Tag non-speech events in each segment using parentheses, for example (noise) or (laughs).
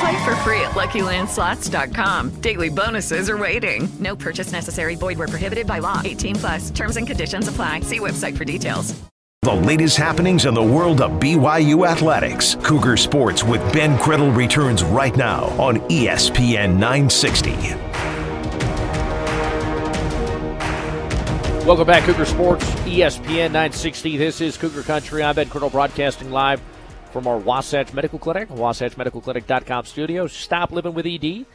Play for free at LuckyLandSlots.com. Daily bonuses are waiting. No purchase necessary. Void where prohibited by law. 18 plus. Terms and conditions apply. See website for details. The latest happenings in the world of BYU athletics. Cougar Sports with Ben Criddle returns right now on ESPN 960. Welcome back, Cougar Sports, ESPN 960. This is Cougar Country. I'm Ben Criddle broadcasting live from our Wasatch Medical Clinic, WasatchMedicalClinic.com studio. Stop living with ED.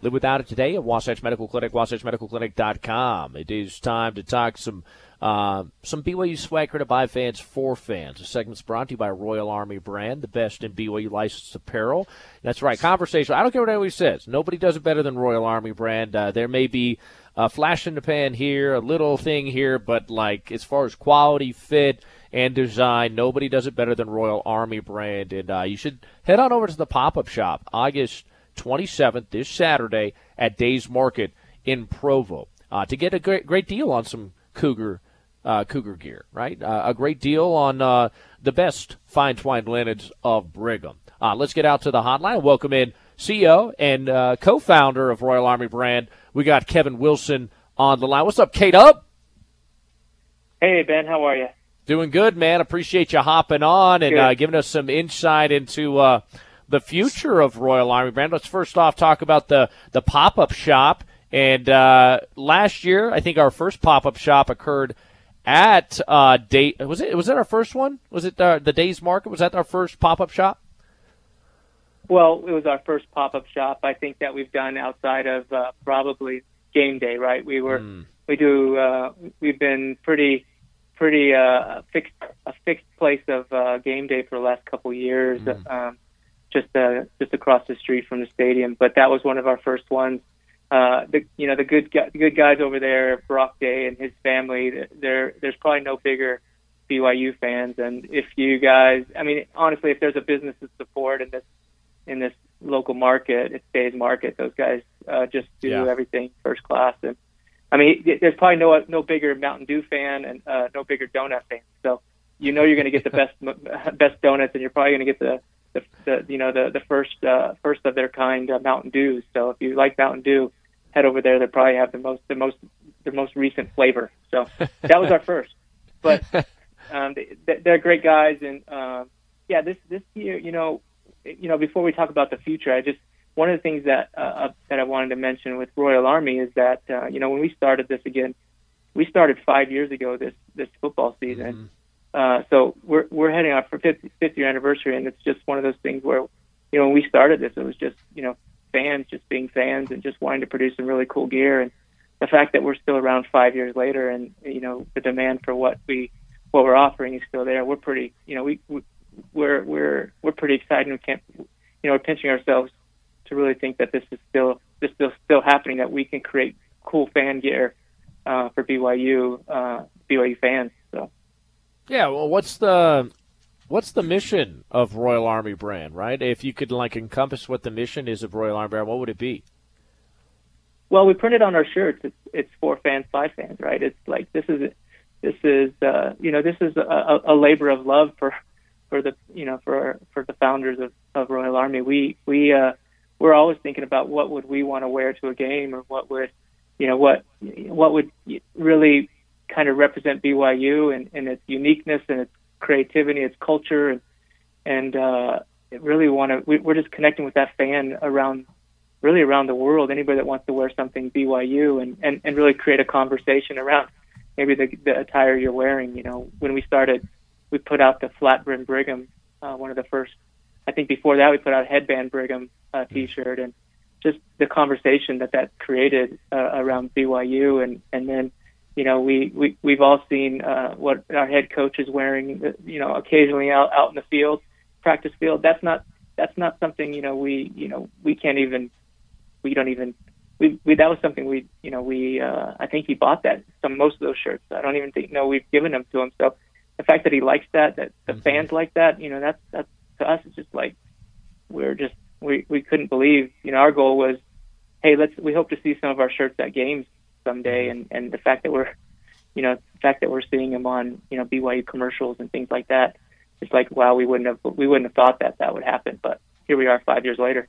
Live without it today at Wasatch Medical Clinic, WasatchMedicalClinic.com. It is time to talk some uh, some BYU swag created by fans for fans. The segment's brought to you by Royal Army Brand, the best in BYU licensed apparel. That's right, conversation. I don't care what anybody says. Nobody does it better than Royal Army Brand. Uh, there may be a flash in the pan here, a little thing here, but like as far as quality, fit, and design, nobody does it better than Royal Army Brand. And uh, you should head on over to the pop up shop August 27th, this Saturday, at Days Market in Provo uh, to get a great, great deal on some Cougar. Uh, Cougar gear, right? Uh, a great deal on uh, the best fine twined linens of Brigham. Uh, let's get out to the hotline. Welcome in CEO and uh, co-founder of Royal Army Brand. We got Kevin Wilson on the line. What's up, Kate? Up? Hey Ben, how are you? Doing good, man. Appreciate you hopping on and uh, giving us some insight into uh, the future of Royal Army Brand. Let's first off talk about the the pop up shop. And uh, last year, I think our first pop up shop occurred at uh, day. Was it? Was that our first one? Was it uh, the Days Market? Was that our first pop up shop? Well, it was our first pop-up shop. I think that we've done outside of uh, probably game day, right? We were we do uh, we've been pretty pretty uh, fixed a fixed place of uh, game day for the last couple years, um, just uh, just across the street from the stadium. But that was one of our first ones. Uh, the you know the good the good guys over there, Brock Day and his family. There there's probably no bigger BYU fans, and if you guys, I mean, honestly, if there's a business to support in this in this local market, it's Days Market. Those guys uh, just do Yeah. everything first class, and I mean, there's probably no no bigger Mountain Dew fan and uh, no bigger donut fan. So you know you're going to get the best (laughs) best donuts, and you're probably going to get the, the the you know the the first uh, first of their kind uh, Mountain Dews. So if you like Mountain Dew, head over there. They probably have the most the most the most recent flavor. So that was our first, but (laughs) um, they, they're great guys, and um, yeah, this this year, you know, you know, before we talk about the future, I just one of the things that uh, that I wanted to mention with Royal Army is that uh, you know when we started this again, we started five years ago this this football season. Uh, so we're we're heading off for fifth fifth year anniversary, and it's just one of those things where, you know, when we started this, it was just you know fans just being fans and just wanting to produce some really cool gear, and the fact that we're still around five years later, and you know the demand for what we what we're offering is still there. We're pretty, you know, we, we we're we're we're pretty excited. We can't, you know, we're pinching ourselves to really think that this is still this is still happening. That we can create cool fan gear uh, for BYU uh, BYU fans. So. Yeah, well, what's the what's the mission of Royal Army Brand, right? If you could like encompass what the mission is of Royal Army Brand, what would it be? Well, we printed on our shirts. It's it's for fans by fans, right? It's like this is this is uh, you know this is a, a labor of love for for the you know for for the founders of, of Royal Army. We we uh, we're always thinking about what would we want to wear to a game, or what would you know what what would really kind of represent BYU and, and its uniqueness and its creativity, its culture, and and uh, really want to. We, we're just connecting with that fan around really around the world. Anybody that wants to wear something BYU and and, and really create a conversation around maybe the, the attire you're wearing. You know, when we started we put out the flat brim Brigham, uh, one of the first. I think before that we put out a headband Brigham uh, T-shirt, and just the conversation that that created uh, around BYU, and and then you know we we we've all seen uh, what our head coach is wearing, uh, you know, occasionally out out in the field, practice field. That's not that's not something you know we you know we can't even we don't even we, we that was something we you know we uh, I think he bought that some most of those shirts. I don't even think no we've given them to him. So the fact that he likes that that the mm-hmm. fans like that you know that's that's to us it's just like we're just we we couldn't believe you know our goal was hey let's we hope to see some of our shirts at games someday mm-hmm. and and the fact that we're you know the fact that we're seeing them on you know BYU commercials and things like that it's like wow we wouldn't have we wouldn't have thought that that would happen but here we are five years later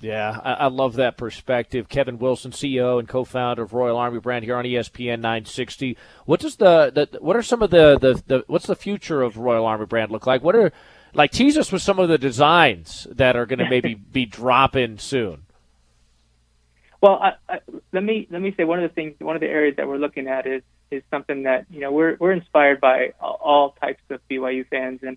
yeah, I, I, love that perspective. Kevin Wilson, CEO and co-founder of Royal Army Brand here on ESPN 960. What does the, the what are some of the, the, the what's the future of Royal Army Brand look like? What are like tease us with some of the designs that are going (laughs) to maybe be dropping soon. Well, I, I, let me let me say one of the things, one of the areas that we're looking at is is something that you know we're we're inspired by all types of BYU fans, and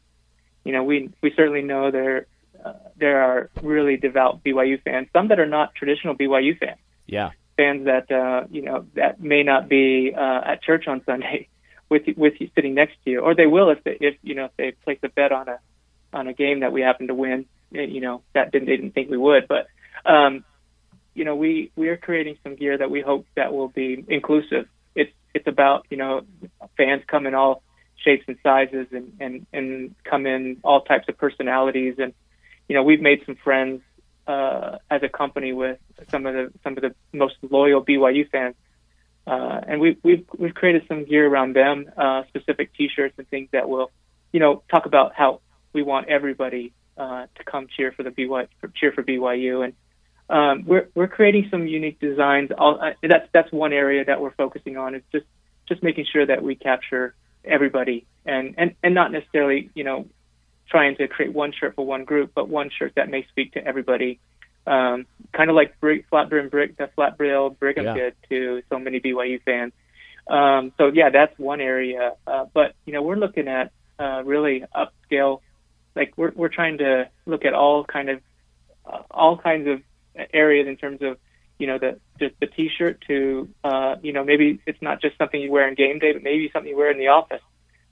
you know we we certainly know there uh, there are really devout BYU fans, some that are not traditional BYU fans. Yeah, fans that uh, you know that may not be uh, at church on Sunday (laughs) with with you sitting next to you, or they will if they, if you know if they place a bet on a on a game that we happen to win. Eh, you know that didn't they didn't think we would, but um, you know we we are creating some gear that we hope that will be inclusive. It's it's about you know fans come in all shapes and sizes and and and come in all types of personalities and you know, we've made some friends uh, as a company with some of the some of the most loyal BYU fans, uh, and we, we've we've created some gear around them, uh, specific T-shirts and things that will, you know, talk about how we want everybody uh, to come cheer for the BYU cheer for BYU, and um, we're we're creating some unique designs. All, uh, that's that's one area that we're focusing on. Is just just making sure that we capture everybody and and and not necessarily you know trying to create one shirt for one group, but one shirt that may speak to everybody. Um, kind of like brick, flat brim brick, the flat brill Brigham yeah. did to so many BYU fans. Um, so yeah, that's one area. Uh, but you know, we're looking at uh, really upscale. Like we're we're trying to look at all kind of uh, all kinds of areas in terms of you know the just the t-shirt to uh, you know maybe it's not just something you wear in game day, but maybe something you wear in the office.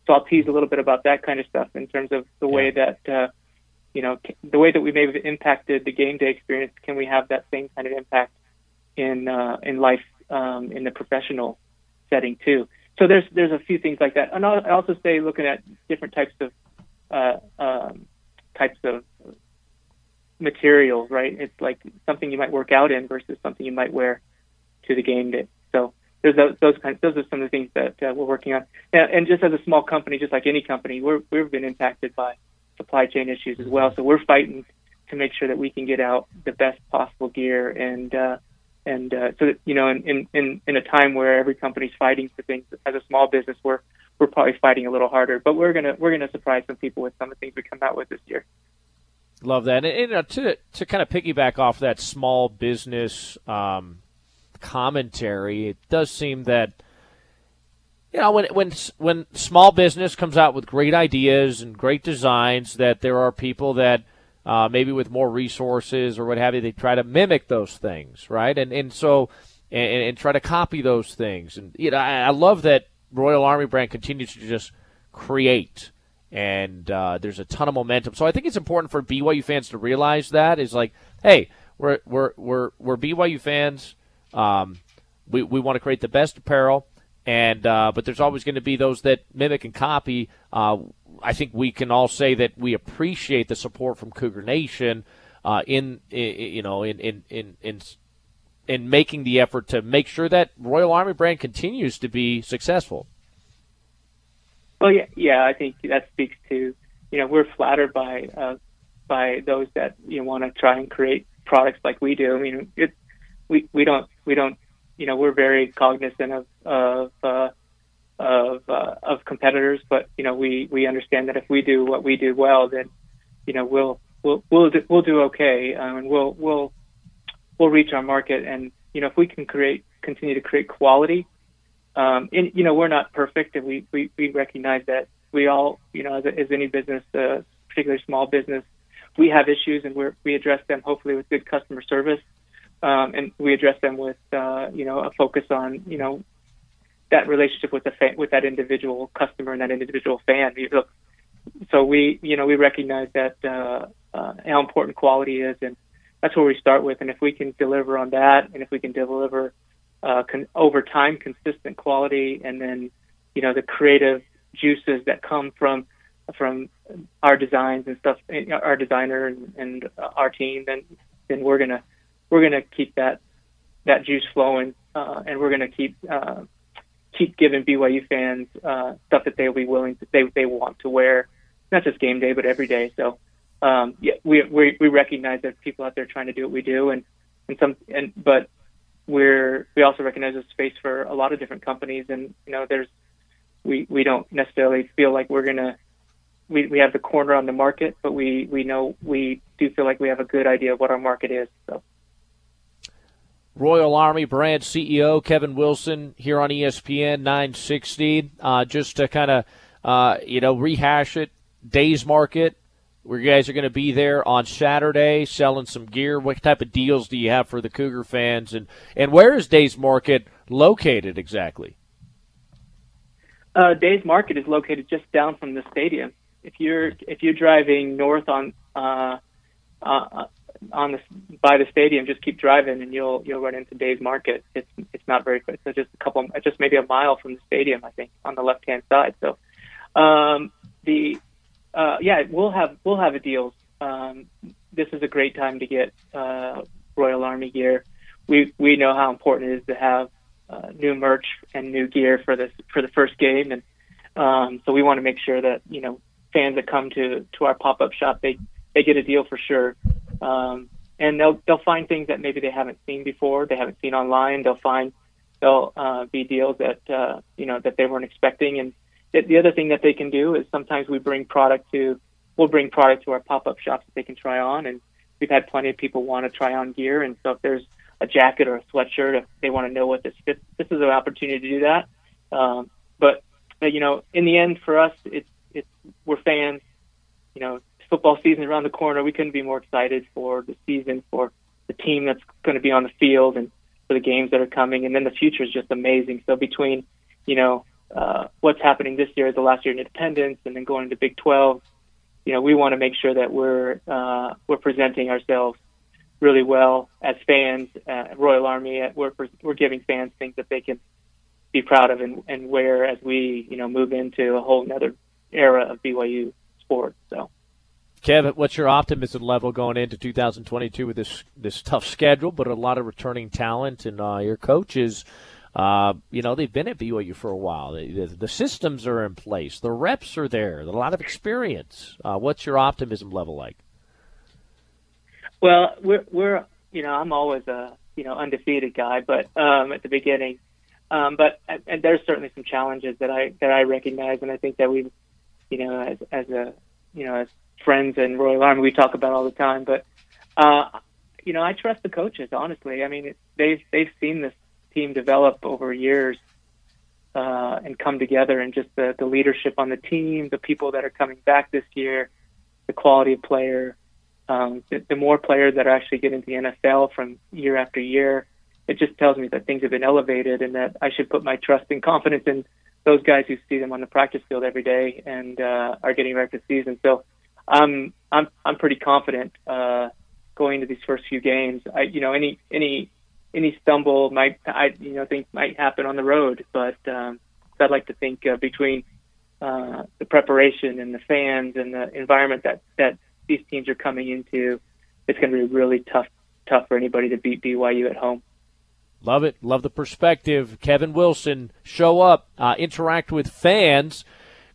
So I'll tease a little bit about that kind of stuff in terms of the yeah. way that, uh, you know, the way that we may have impacted the game day experience. Can we have that same kind of impact in uh, in life um, in the professional setting too? So there's there's a few things like that, and I'll, I also say looking at different types of uh, um, types of materials, right? It's like something you might work out in versus something you might wear to the game day. So there's those, those kinds. Those are some of the things that uh, we're working on. And, and just as a small company, just like any company, we're we've been impacted by supply chain issues as well. So we're fighting to make sure that we can get out the best possible gear and uh, and uh, so that you know in, in in a time where every company's fighting for things as a small business, we're we're probably fighting a little harder. But we're gonna we're gonna surprise some people with some of the things we come out with this year. Love that, and, and to to kind of piggyback off that small business. Um, commentary, it does seem that you know when when when small business comes out with great ideas and great designs, that there are people that uh, maybe with more resources or what have you, they try to mimic those things, right? And and so and, and try to copy those things. And you know, I, I love that Royal Army brand continues to just create and uh, there's a ton of momentum. So I think it's important for BYU fans to realize that is like, hey, we're we're we're we're BYU fans. Um, we we want to create the best apparel, and uh, but there's always going to be those that mimic and copy. Uh, I think we can all say that we appreciate the support from Cougar Nation uh, in, in, you know in in in in in making the effort to make sure that Royal Army brand continues to be successful. Well, yeah, yeah, I think that speaks to you know we're flattered by uh, by those that you know, want to try and create products like we do. I mean, it, we we don't we don't you know we're very cognizant of of uh, of uh, of competitors, but you know we we understand that if we do what we do well, then you know we'll we'll we'll do, we'll do okay, um, and we'll we'll we'll reach our market. And you know if we can create continue to create quality, um, and you know we're not perfect, and we we, we recognize that we all, you know, as, as any business, uh, particularly small business, we have issues and we we address them hopefully with good customer service, um, and we address them with, uh, you know, a focus on, you know, that relationship with the fan, with that individual customer and that individual fan. So we, you know, we recognize that uh, uh, how important quality is, and that's where we start with. And if we can deliver on that, and if we can deliver uh, con- over time consistent quality, and then you know the creative juices that come from from our designs and stuff, our designer and, and our team, then then we're gonna we're gonna keep that that juice flowing, uh, and we're gonna keep uh, keep giving BYU fans uh, stuff that they'll be willing to they they want to wear, not just game day but every day. So um, yeah, we, we we recognize that people out there trying to do what we do, and and some and but we're we also recognize there's space for a lot of different companies, and you know there's we we don't necessarily feel like we're gonna we we have the corner on the market, but we we know we do feel like we have a good idea of what our market is. So. Royal Army brand CEO Kevin Wilson here on ESPN 960. Uh, just to kind of uh, you know rehash it, Days Market where you guys are going to be there on Saturday selling some gear. What type of deals do you have for the Cougar fans, and and where is Days Market located exactly? Uh, Days Market is located just down from the stadium. If you're if you're driving north on uh, uh, on the by the stadium, just keep driving and you'll you'll run into Days Market. It's it's not very close. It's just a couple, just maybe a mile from the stadium, I think, on the left hand side. So um, the uh, yeah, we'll have we'll have a deal. Um, this is a great time to get uh, Royal Army gear. We we know how important it is to have uh, new merch and new gear for this for the first game, and um, so we want to make sure that you know fans that come to to our pop up shop they they get a deal for sure. Um, and they'll they'll find things that maybe they haven't seen before, they haven't seen online. They'll find they'll uh, be deals that uh, you know that they weren't expecting, and the other thing that they can do is sometimes we bring product to we'll bring product to our pop-up shops that they can try on and we've had plenty of people want to try on gear. And so if there's a jacket or a sweatshirt if they want to know what this fits this is an opportunity to do that. Um, but you know in the end for us it's it's we're fans. You know football season around the corner we couldn't be more excited for the season for the team that's going to be on the field and for the games that are coming. And then the future is just amazing. So between you know uh, what's happening this year, is the last year in Independence, and then going to Big 12. You know, we want to make sure that we're uh, we're presenting ourselves really well as fans. Uh, Royal Army, uh, we're we're giving fans things that they can be proud of and, and wear as we you know move into a whole another era of BYU sports. So. Kevin, what's your optimism level going into 2022 with this this tough schedule, but a lot of returning talent and uh, your coaches? Uh, you know, they've been at BYU for a while. The, the, systems are in place. The reps are there. A lot of experience. Uh, what's your optimism level like? Well, we're, we're, you know, I'm always a, you know, undefeated guy, but um, at the beginning, um, but and there's certainly some challenges that I that I recognize, and I think that we, you know, as as a, you know, as friends in Royal Army, we talk about all the time. But, uh, you know, I trust the coaches. Honestly, I mean, they've they've seen this team develop over years uh, and come together, and just the, the leadership on the team, the people that are coming back this year, the quality of player, um, the, the more players that are actually getting to the NFL from year after year, it just tells me that things have been elevated and that I should put my trust and confidence in those guys who see them on the practice field every day and uh, are getting ready for season. So I'm I'm I'm pretty confident uh, going into these first few games. I you know any any any stumble might I you know think might happen on the road, but um, I'd like to think uh, between uh, the preparation and the fans and the environment that that these teams are coming into, it's going to be really tough tough for anybody to beat BYU at home. Love it. Love the perspective. Kevin Wilson, show up, uh, interact with fans,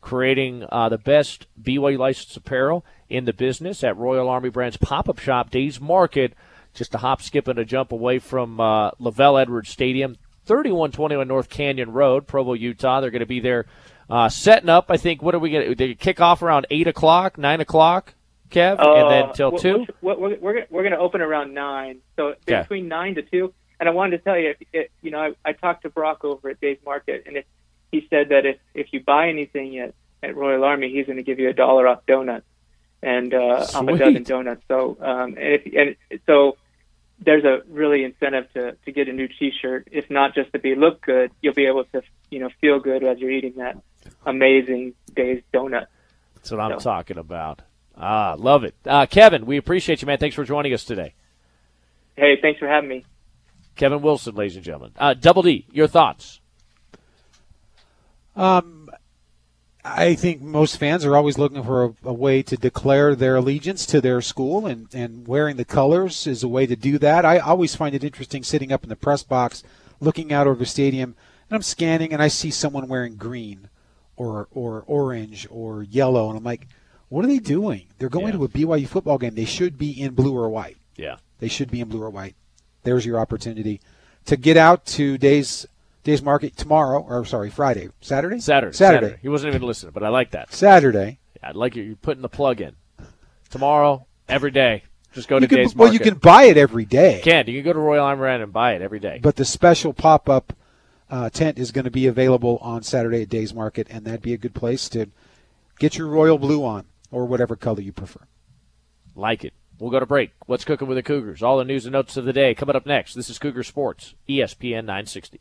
creating uh, the best BYU licensed apparel in the business at Royal Army Brands pop up shop, Days Market just a hop, skip, and a jump away from uh, LaVell Edwards Stadium, 3121 North Canyon Road, Provo, Utah. They're going to be there uh, setting up. I think, what are we going to They kick off around 8 o'clock, 9 o'clock, Kev, uh, and then till 2? We're, we're, we're, we're going to open around 9. So between 9 to 2. And I wanted to tell you, it, you know, I, I talked to Brock over at Days Market, and it, he said that if, if you buy anything at, at Royal Army, he's going to give you a dollar off donuts and uh, off a dozen donuts. So um, and, if, and so there's a really incentive to to get a new T-shirt. If not just to be look good, you'll be able to you know feel good as you're eating that amazing day's donut. That's what I'm so. talking about. Ah, love it, uh, Kevin. We appreciate you, man. Thanks for joining us today. Hey, thanks for having me. Kevin Wilson, ladies and gentlemen. Uh, Double D, your thoughts? Um, I think most fans are always looking for a, a, way to declare their allegiance to their school, and, and wearing the colors is a way to do that. I always find it interesting sitting up in the press box, looking out over the stadium, and I'm scanning, and I see someone wearing green, or or orange, or yellow, and I'm like, what are they doing? They're going yeah. to a BYU football game. They should be in blue or white. Yeah, they should be in blue or white. There's your opportunity to get out to days Days Market tomorrow, or sorry, Friday, Saturday, Saturday, Saturday. Saturday. He wasn't even listening, but I like that. Saturday. Yeah, I like you. You're putting the plug in. Tomorrow, every day. Just go you to can, Days Market. Well, you can buy it every day. You can. You can go to Royal Army and buy it every day. But the special pop up uh, tent is going to be available on Saturday at Days Market, and that'd be a good place to get your royal blue on, or whatever color you prefer. Like it. We'll go to break. What's cooking with the Cougars? All the news and notes of the day coming up next. This is Cougar Sports, ESPN 960.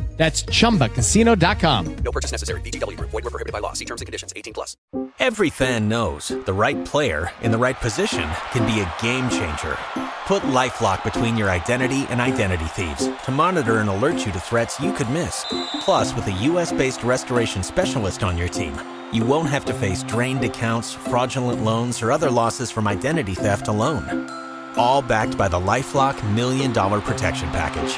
That's ChumbaCasino.com. No purchase necessary. VGW. Void were prohibited by law. See terms and conditions. 18 plus. Every fan knows the right player in the right position can be a game changer. Put LifeLock between your identity and identity thieves to monitor and alert you to threats you could miss. Plus, with a U.S.-based restoration specialist on your team, you won't have to face drained accounts, fraudulent loans, or other losses from identity theft alone. All backed by the LifeLock Million Dollar Protection Package.